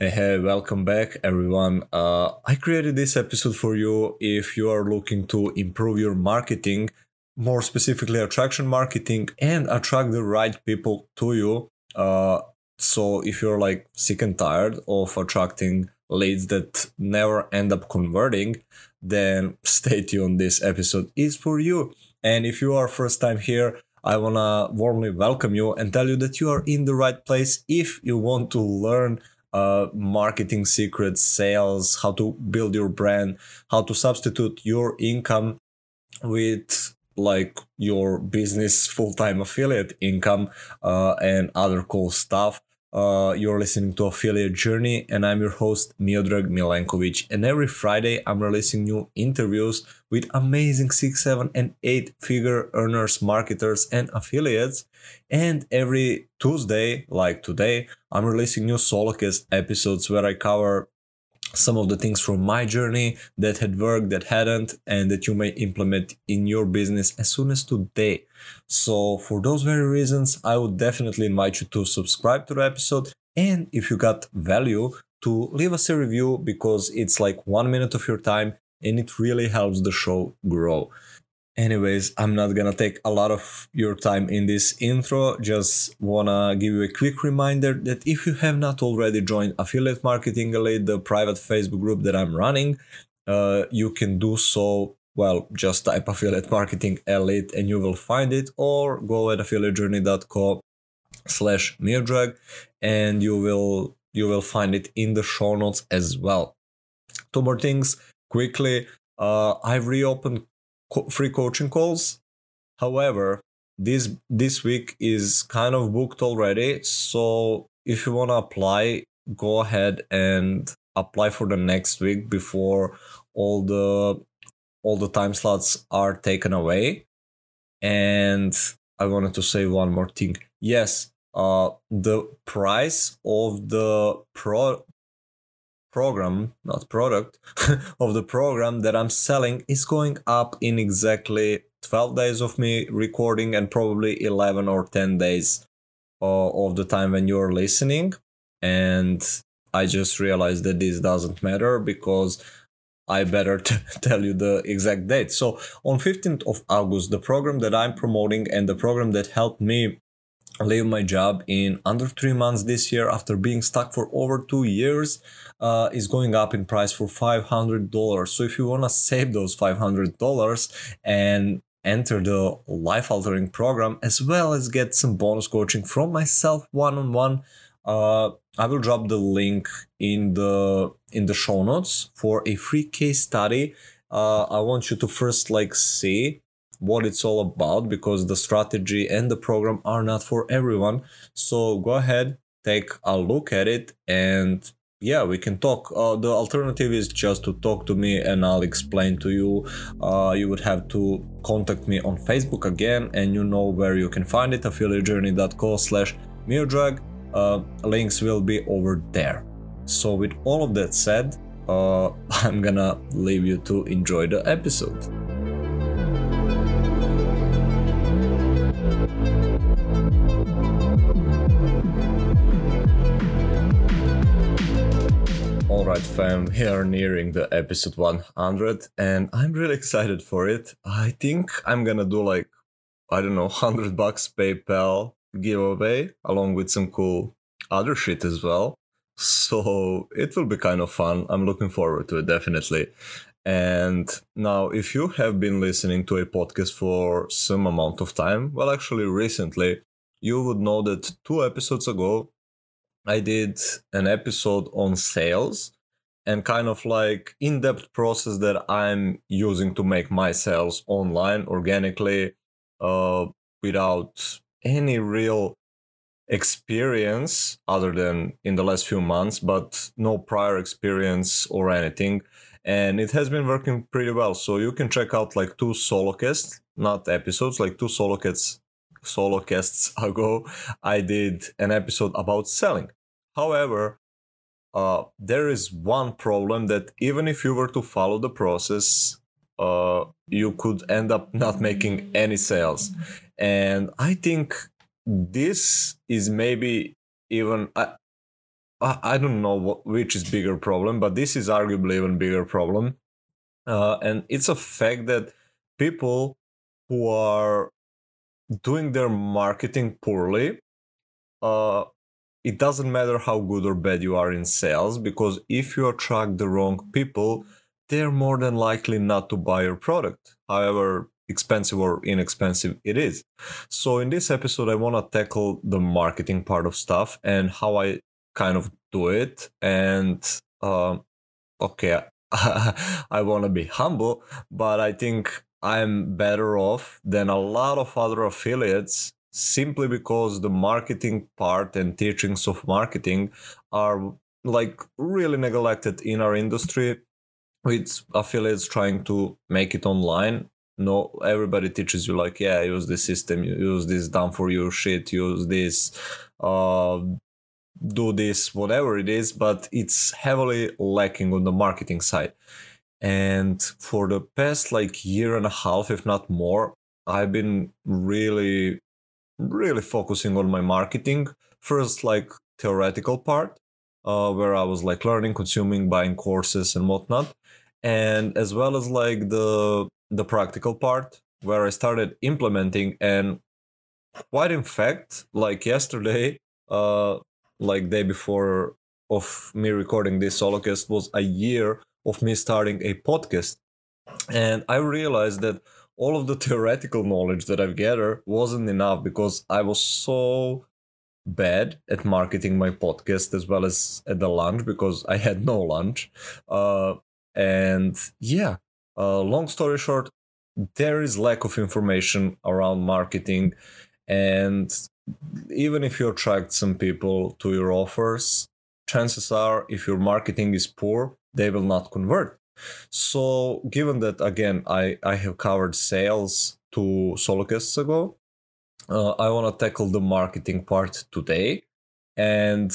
Hey, hey, welcome back, everyone. Uh, I created this episode for you if you are looking to improve your marketing, more specifically attraction marketing, and attract the right people to you. Uh, so, if you're like sick and tired of attracting leads that never end up converting, then stay tuned. This episode is for you. And if you are first time here, I want to warmly welcome you and tell you that you are in the right place if you want to learn uh, marketing secrets, sales, how to build your brand, how to substitute your income with like your business full-time affiliate income uh, and other cool stuff uh, you're listening to Affiliate Journey, and I'm your host, Miodrag Milenkovic. And every Friday, I'm releasing new interviews with amazing six, seven, and eight figure earners, marketers, and affiliates. And every Tuesday, like today, I'm releasing new Solocast episodes where I cover some of the things from my journey that had worked, that hadn't, and that you may implement in your business as soon as today. So, for those very reasons, I would definitely invite you to subscribe to the episode. And if you got value, to leave us a review because it's like one minute of your time and it really helps the show grow. Anyways, I'm not gonna take a lot of your time in this intro. Just wanna give you a quick reminder that if you have not already joined Affiliate Marketing Elite, the private Facebook group that I'm running, uh, you can do so. Well, just type Affiliate Marketing Elite and you will find it, or go at affiliatejourney.com slash Miodrag and you will you will find it in the show notes as well. Two more things quickly. Uh, I've reopened free coaching calls. However, this this week is kind of booked already. So if you want to apply, go ahead and apply for the next week before all the all the time slots are taken away. And I wanted to say one more thing. Yes, uh, the price of the pro program, not product, of the program that I'm selling is going up in exactly 12 days of me recording and probably 11 or 10 days uh, of the time when you're listening. And I just realized that this doesn't matter because I better t- tell you the exact date. So on 15th of August, the program that I'm promoting and the program that helped me leave my job in under three months this year after being stuck for over two years uh, is going up in price for $500 so if you want to save those $500 and enter the life altering program as well as get some bonus coaching from myself one-on-one uh, i will drop the link in the in the show notes for a free case study uh, i want you to first like see what it's all about because the strategy and the program are not for everyone. So go ahead, take a look at it, and yeah, we can talk. Uh, the alternative is just to talk to me and I'll explain to you. Uh, you would have to contact me on Facebook again, and you know where you can find it affiliatejourney.co slash. Uh, links will be over there. So, with all of that said, uh, I'm gonna leave you to enjoy the episode. Alright, fam, we are nearing the episode 100 and I'm really excited for it. I think I'm gonna do like, I don't know, 100 bucks PayPal giveaway along with some cool other shit as well. So it will be kind of fun. I'm looking forward to it, definitely. And now, if you have been listening to a podcast for some amount of time, well, actually, recently, you would know that two episodes ago, I did an episode on sales and kind of like in-depth process that I'm using to make my sales online organically uh, without any real experience other than in the last few months, but no prior experience or anything. And it has been working pretty well. So you can check out like two solo casts, not episodes, like two solo casts solo casts ago, I did an episode about selling. However, uh, there is one problem that even if you were to follow the process, uh, you could end up not making any sales. And I think this is maybe even, I, I don't know what, which is bigger problem, but this is arguably even bigger problem. Uh, and it's a fact that people who are doing their marketing poorly, uh, it doesn't matter how good or bad you are in sales because if you attract the wrong people, they're more than likely not to buy your product, however expensive or inexpensive it is. So, in this episode, I want to tackle the marketing part of stuff and how I kind of do it. And uh, okay, I want to be humble, but I think I'm better off than a lot of other affiliates simply because the marketing part and teachings of marketing are like really neglected in our industry with affiliates trying to make it online. No everybody teaches you like yeah use this system use this done for you shit use this uh do this whatever it is but it's heavily lacking on the marketing side. And for the past like year and a half if not more i've been really really focusing on my marketing first like theoretical part uh, where i was like learning consuming buying courses and whatnot and as well as like the the practical part where i started implementing and quite in fact like yesterday uh like day before of me recording this solocast was a year of me starting a podcast and i realized that all of the theoretical knowledge that i've gathered wasn't enough because i was so bad at marketing my podcast as well as at the lunch because i had no lunch uh, and yeah uh, long story short there is lack of information around marketing and even if you attract some people to your offers, chances are if your marketing is poor, they will not convert. So, given that again, I, I have covered sales two solocasts ago, uh, I want to tackle the marketing part today. And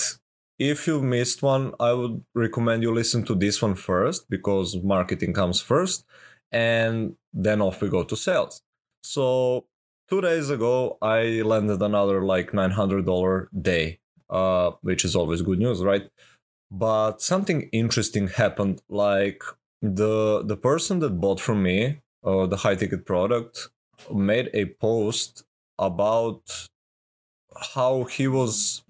if you missed one, I would recommend you listen to this one first because marketing comes first, and then off we go to sales. So, two days ago i landed another like $900 day uh, which is always good news right but something interesting happened like the the person that bought from me uh, the high ticket product made a post about how he was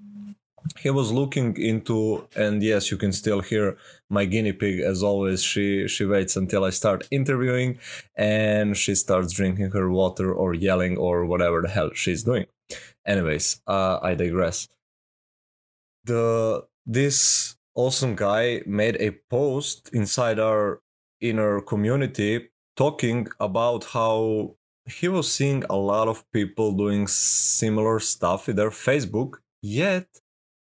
he was looking into and yes you can still hear my guinea pig as always. She she waits until i start interviewing and she starts drinking her water or yelling or whatever the hell she's doing. Anyways uh, i digress. The this awesome guy made a post inside our inner community talking about how he was seeing a lot of people doing similar stuff with their facebook yet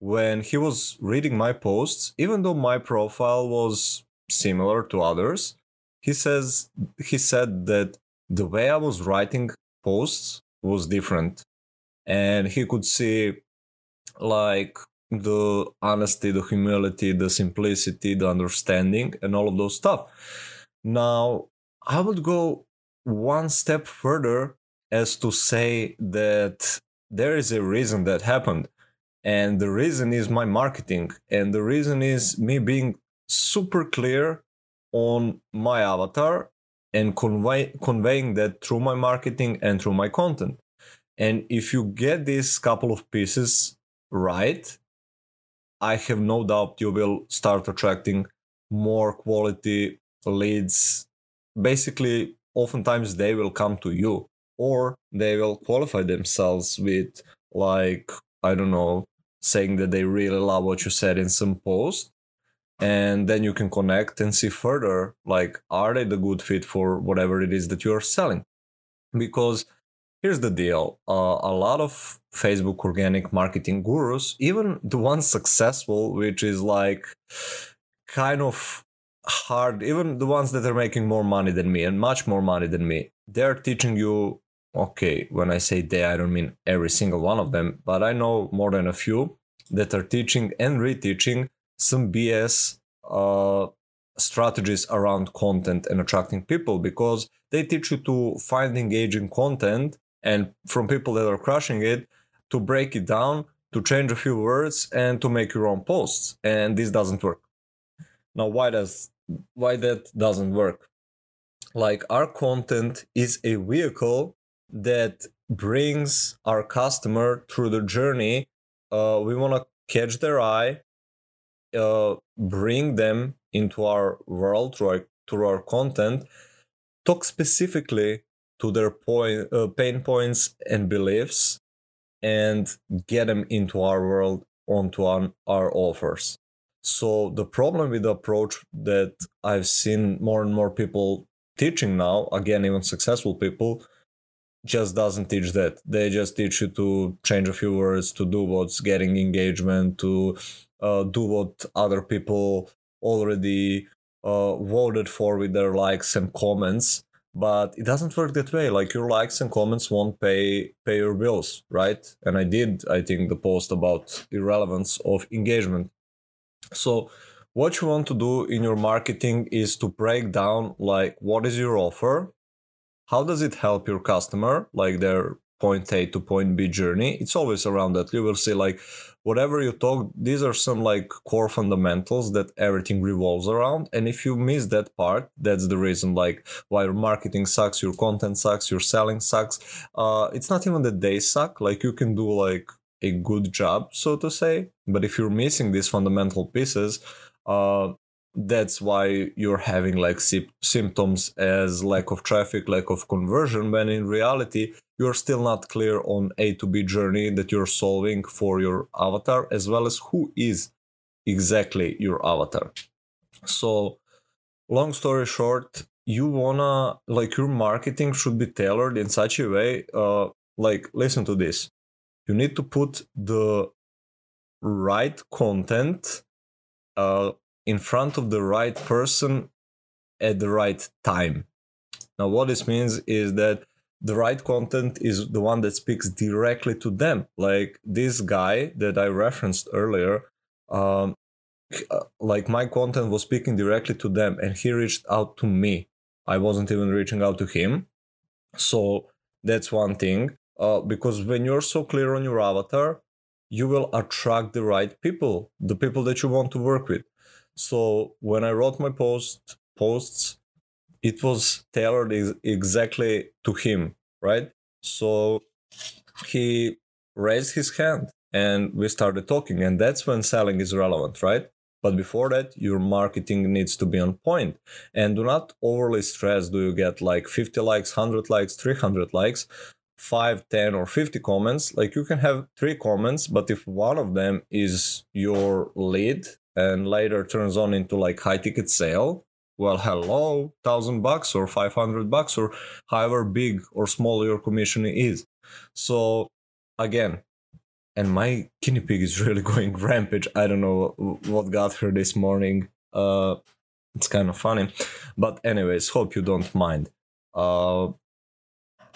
when he was reading my posts, even though my profile was similar to others, he says he said that the way I was writing posts was different. And he could see like the honesty, the humility, the simplicity, the understanding, and all of those stuff. Now, I would go one step further as to say that there is a reason that happened. And the reason is my marketing. And the reason is me being super clear on my avatar and convey, conveying that through my marketing and through my content. And if you get these couple of pieces right, I have no doubt you will start attracting more quality leads. Basically, oftentimes they will come to you or they will qualify themselves with, like, I don't know, saying that they really love what you said in some post and then you can connect and see further like are they the good fit for whatever it is that you're selling because here's the deal. Uh, a lot of facebook organic marketing gurus even the ones successful which is like kind of hard even the ones that are making more money than me and much more money than me they're teaching you okay, when I say they, I don't mean every single one of them, but I know more than a few that are teaching and reteaching some BS uh, strategies around content and attracting people because they teach you to find engaging content and from people that are crushing it to break it down to change a few words and to make your own posts. And this doesn't work. Now why does why that doesn't work? Like our content is a vehicle that brings our customer through the journey. Uh, we want to catch their eye uh, bring them into our world through our, through our content. Talk specifically to their point uh, pain points and beliefs and get them into our world onto our, our offers. So the problem with the approach that i've seen more and more people teaching now again even successful people just doesn't teach that. They just teach you to change a few words to do what's getting engagement to uh, do what other people already uh, voted for with their likes and comments but it doesn't work that way. Like your likes and comments won't pay pay your bills right? And i did i think the post about irrelevance of engagement. So what you want to do in your marketing is to break down like what is your offer? How does it help your customer like their point a to point b journey it's always around that. You will see like whatever you talk these are some like core fundamentals that everything revolves around. And if you miss that part that's the reason like why your marketing sucks your content sucks your selling sucks. Uh it's not even that they suck. Like you can do like a good job so to say. But if you're missing these fundamental pieces uh that's why you're having like symptoms as lack of traffic lack of conversion when in reality you're still not clear on a to b journey that you're solving for your avatar as well as who is exactly your avatar. So long story short you wanna like your marketing should be tailored in such a way uh like listen to this. You need to put the right content uh in front of the right person at the right time. Now, what this means is that the right content is the one that speaks directly to them. Like this guy that I referenced earlier, um, uh, like my content was speaking directly to them, and he reached out to me. I wasn't even reaching out to him. So that's one thing. Uh, because when you're so clear on your avatar, you will attract the right people, the people that you want to work with. So when I wrote my post posts, it was tailored ex- exactly to him, right? So he raised his hand and we started talking, and that's when selling is relevant, right? But before that, your marketing needs to be on point. And do not overly stress do you get like 50 likes, 100 likes, 300 likes, 5, 10, or 50 comments. Like you can have three comments, but if one of them is your lead and later turns on into like high ticket sale. Well hello thousand bucks or 500 bucks or however big or small your commission is. So again and my guinea pig is really going rampage. I don't know what got her this morning. Uh it's kind of funny. But anyways hope you don't mind. Uh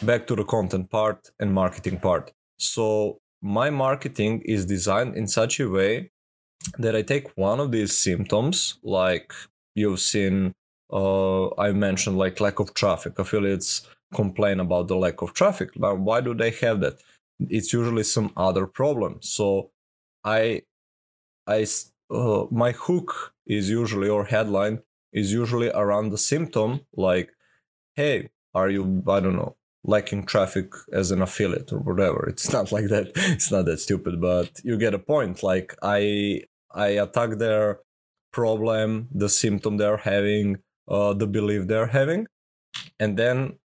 back to the content part and marketing part. So my marketing is designed in such a way that I take one of these symptoms, like you've seen, uh, I mentioned like lack of traffic. Affiliates complain about the lack of traffic. Now, why do they have that? It's usually some other problem. So, I, I, uh, my hook is usually or headline is usually around the symptom, like, hey, are you, I don't know, lacking traffic as an affiliate or whatever. It's not like that. It's not that stupid, but you get a point. Like I I attack their problem, the symptom they're having, uh, the belief they're having, and then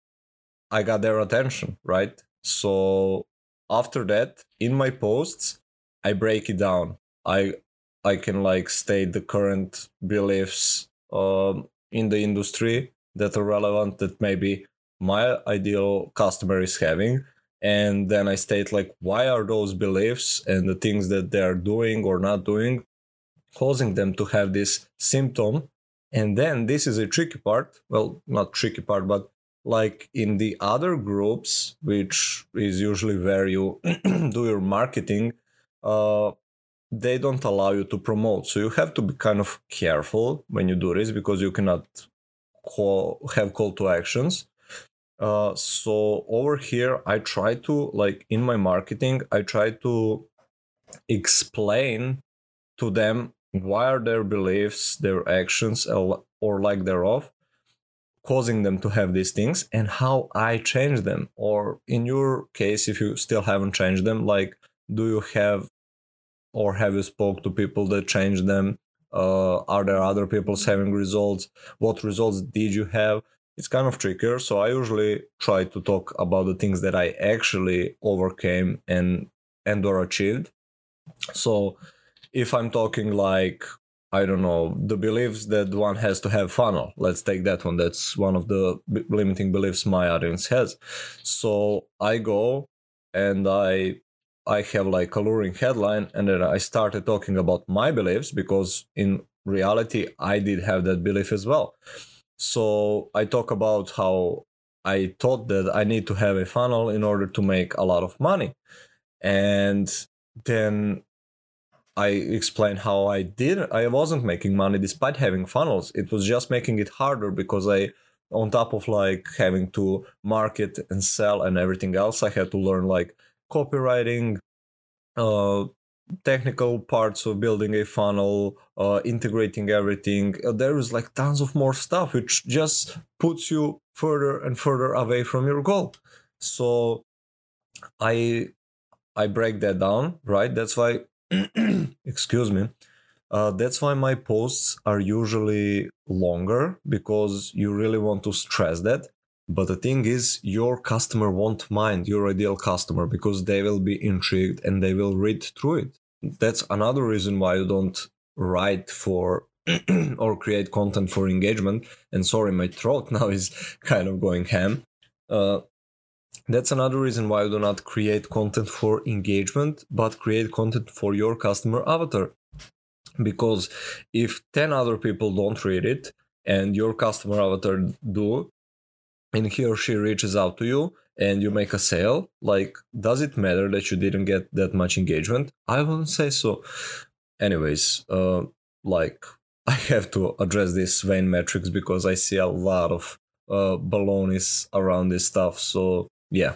I got their attention, right? So after that, in my posts, I break it down. I I can like state the current beliefs um, in the industry that are relevant that maybe my ideal customer is having and then i state like why are those beliefs and the things that they are doing or not doing causing them to have this symptom. And then this is a tricky part. Well not tricky part but like in the other groups which is usually where you do your marketing uh, they don't allow you to promote. So you have to be kind of careful when you do this because you cannot call have call to actions. Uh, so over here i try to like in my marketing i try to explain to them why are their beliefs, their actions, or, lack thereof, causing them to have these things, and how I change them. Or in your case, if you still haven't changed them, like do you have or have you spoke to people that changed them? Uh, are there other people having results? What results did you have? It's kind of trickier. So I usually try to talk about the things that I actually overcame and and or achieved. So if I'm talking like I don't know the beliefs that one has to have funnel. Let's take that one. That's one of the b- limiting beliefs my audience has. So I go and I I have like alluring headline and then I started talking about my beliefs because in reality I did have that belief as well. So I talk about how I thought that I need to have a funnel in order to make a lot of money. And then I explain how I did I wasn't making money despite having funnels. It was just making it harder because I on top of like having to market and sell and everything else, I had to learn like copywriting, uh, technical parts of building a funnel, uh, integrating everything. Uh, there is like tons of more stuff, which just puts you further and further away from your goal. So I I break that down, right? That's why, excuse me. Uh, that's why my posts are usually longer because you really want to stress that but the thing is, your customer won't mind your ideal customer because they will be intrigued and they will read through it. That's another reason why you don't write for or create content for engagement. And sorry, my throat now is kind of going ham. Uh, that's another reason why you do not create content for engagement, but create content for your customer avatar. Because if 10 other people don't read it and your customer avatar do, and he or she reaches out to you and you make a sale, like, does it matter that you didn't get that much engagement? I wouldn't say so. Anyways, uh, like, I have to address these vain metrics because I see a lot of uh, balonies around this stuff. So, yeah.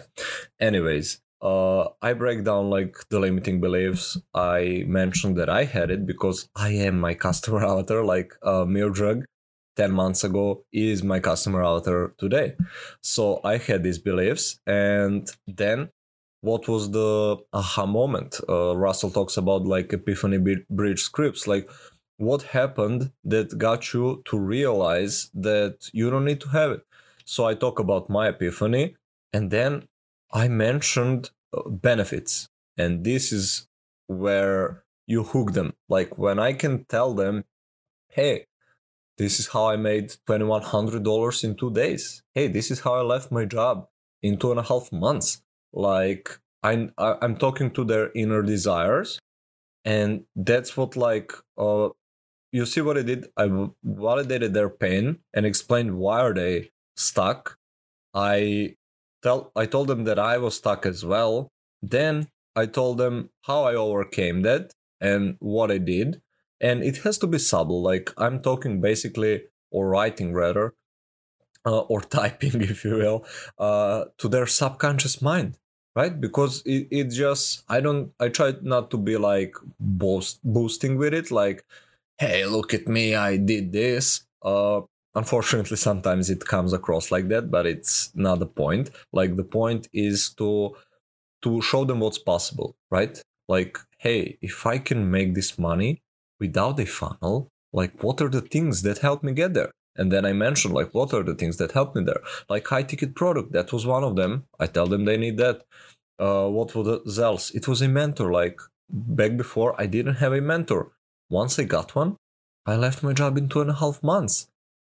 Anyways, uh, I break down like the limiting beliefs. I mentioned that I had it because I am my customer avatar, like a Miodrag. 10 months ago is my customer avatar today. So I had these beliefs. And then what was the aha moment? Uh, Russell talks about like epiphany bridge scripts. Like, what happened that got you to realize that you don't need to have it? So I talk about my epiphany and then I mentioned uh, benefits. And this is where you hook them. Like when I can tell them, hey, this is how I made $2,100 in two days. Hey, this is how I left my job in two and a half months. Like, I'm, I'm talking to their inner desires. And that's what, like, uh, you see what I did? I validated their pain and explained why are they stuck. I tell I told them that I was stuck as well. Then I told them how I overcame that and what I did and it has to be subtle like i'm talking basically or writing rather uh, or typing if you will uh, to their subconscious mind right because it, it just i don't i try not to be like boast boosting with it like hey look at me i did this uh unfortunately sometimes it comes across like that but it's not the point like the point is to to show them what's possible right like hey if i can make this money without a funnel, like what are the things that help me get there? And then I mentioned like what are the things that help me there? Like high ticket product, that was one of them. I tell them they need that. Uh, what was else? It was a mentor. Like back before, I didn't have a mentor. Once I got one, I left my job in two and a half months.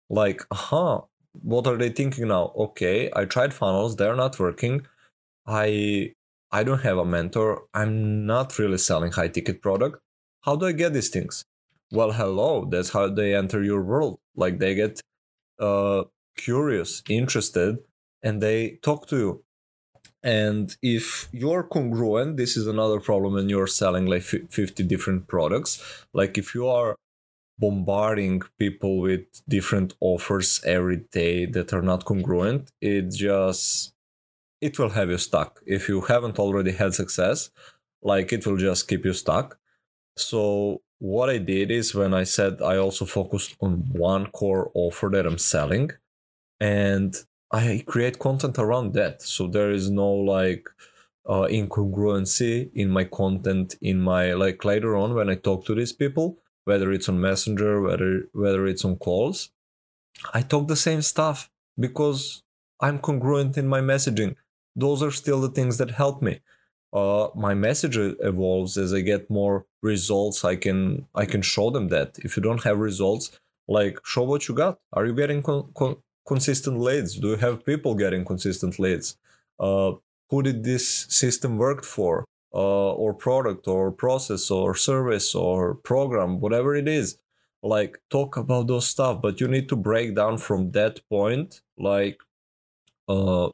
Like, uh-huh, what are they thinking now? Okay, I tried funnels, they're not working. I I don't have a mentor. I'm not really selling high ticket product how do I get these things? Well, hello, that's how they enter your world. Like they get uh, curious, interested, and they talk to you. And if you're congruent, this is another problem when you're selling like 50 different products. Like if you are bombarding people with different offers every day that are not congruent, it just it will have you stuck. If you haven't already had success, like it will just keep you stuck. So what i did is when i said i also focused on one core offer that i'm selling and i create content around that. So there is no like uh, incongruency in my content in my like later on when i talk to these people whether it's on messenger whether whether it's on calls. I talk the same stuff because i'm congruent in my messaging. Those are still the things that help me. Uh, my message evolves as i get more results i can i can show them that. If you don't have results like show what you got. Are you getting con- con- consistent leads? Do you have people getting consistent leads? Uh, who did this system work for uh, or product or process or service or program whatever it is like talk about those stuff. But you need to break down from that point like uh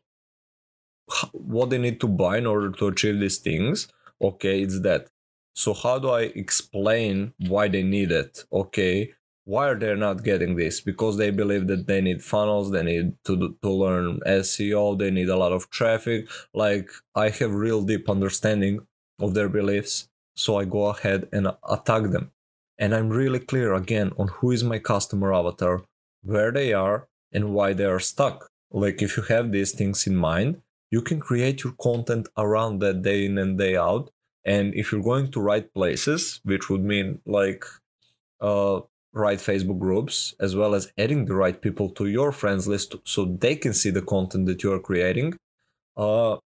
what they need to buy in order to achieve these things. Okay it's that. So how do i explain why they need it? Okay why are they not getting this? Because they believe that they need funnels they need to to learn seo they need a lot of traffic. Like i have real deep understanding of their beliefs so i go ahead and attack them. And i'm really clear again on who is my customer avatar where they are and why they are stuck. Like if you have these things in mind you can create your content around that day in and day out. And if you're going to right places which would mean like uh, right Facebook groups, as well as adding the right people to your friends list so they can see the content that you are creating, uh,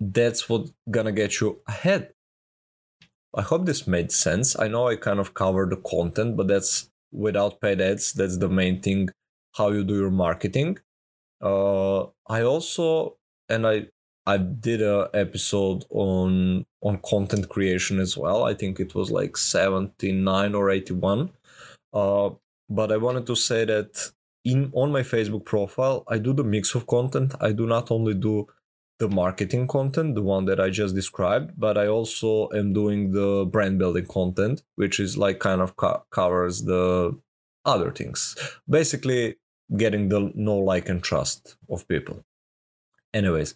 that's what gonna get you ahead. I hope this made sense. I know I kind of covered the content, but that's without paid ads. That's the main thing. How you do your marketing. Uh, I also and I I did a episode on on content creation as well. I think it was like 79 or 81. Uh, but I wanted to say that in on my Facebook profile, I do the mix of content. I do not only do the marketing content, the one that I just described, but I also am doing the brand building content, which is like kind of co- covers the other things. Basically, getting the know, like, and trust of people. Anyways,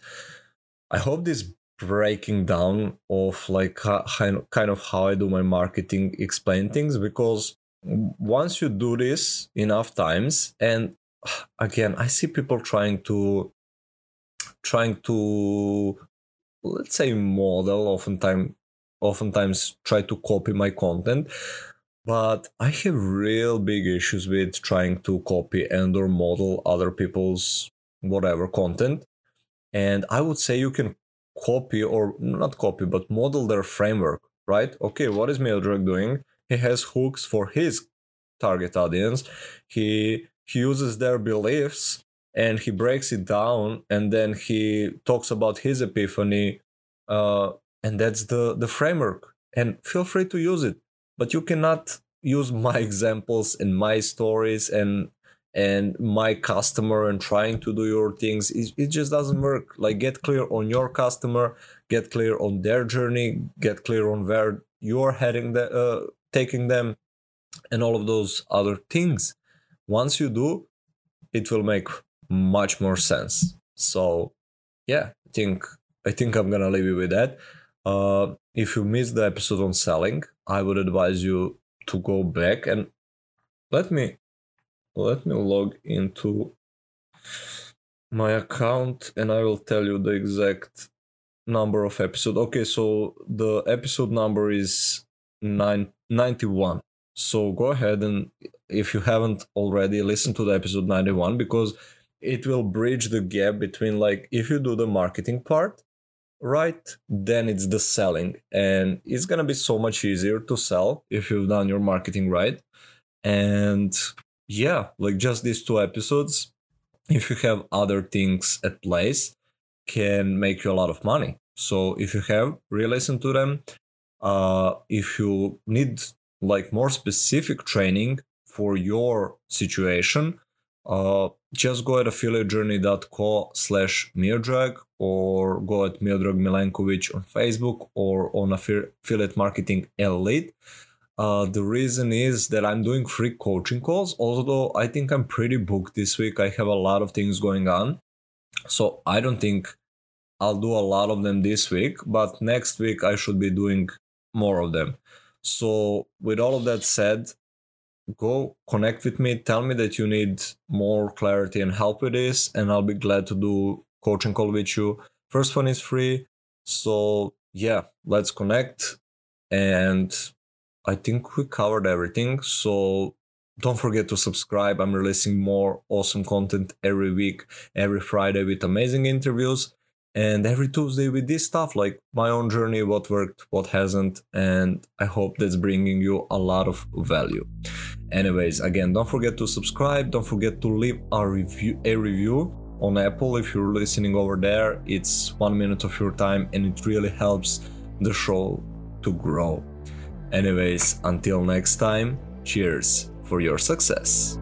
I hope this breaking down of like kind of how I do my marketing explain things because once you do this enough times and again i see people trying to trying to let's say model oftentimes oftentimes try to copy my content but i have real big issues with trying to copy and or model other people's whatever content and i would say you can copy or not copy but model their framework right? Okay what is Miodrag doing? He has hooks for his target audience. He, he uses their beliefs and he breaks it down and then he talks about his epiphany uh, and that's the the framework. And feel free to use it but you cannot use my examples and my stories and and my customer and trying to do your things. It, it just doesn't work. Like get clear on your customer get clear on their journey get clear on where you're heading the, uh, taking them and all of those other things. Once you do it will make much more sense. So yeah i think i think i'm gonna leave you with that. Uh, if you missed the episode on selling i would advise you to go back and let me let me log into my account and i will tell you the exact number of episode. Okay so the episode number is nine, 91 so go ahead and if you haven't already listen to the episode 91 because it will bridge the gap between like if you do the marketing part right then it's the selling. And it's going to be so much easier to sell if you've done your marketing right. And yeah like just these two episodes if you have other things at place can make you a lot of money. So if you have re-listen to them. Uh, if you need like more specific training for your situation, uh, just go at affiliatejourney.co slash Miodrag or go at Miodrag Milenkovic on Facebook or on Affiliate Marketing Elite. Uh, the reason is that I'm doing free coaching calls, although I think I'm pretty booked this week. I have a lot of things going on. So I don't think I'll do a lot of them this week, but next week I should be doing more of them. So, with all of that said, go connect with me. Tell me that you need more clarity and help with this, and I'll be glad to do coaching call with you. First one is free. So, yeah, let's connect. And I think we covered everything. So, don't forget to subscribe. I'm releasing more awesome content every week, every Friday with amazing interviews and every Tuesday with this stuff like my own journey, what worked, what hasn't, and I hope that's bringing you a lot of value. Anyways, again, don't forget to subscribe. Don't forget to leave a review, a review on Apple if you're listening over there. It's one minute of your time, and it really helps the show to grow. Anyways, until next time, cheers for your success.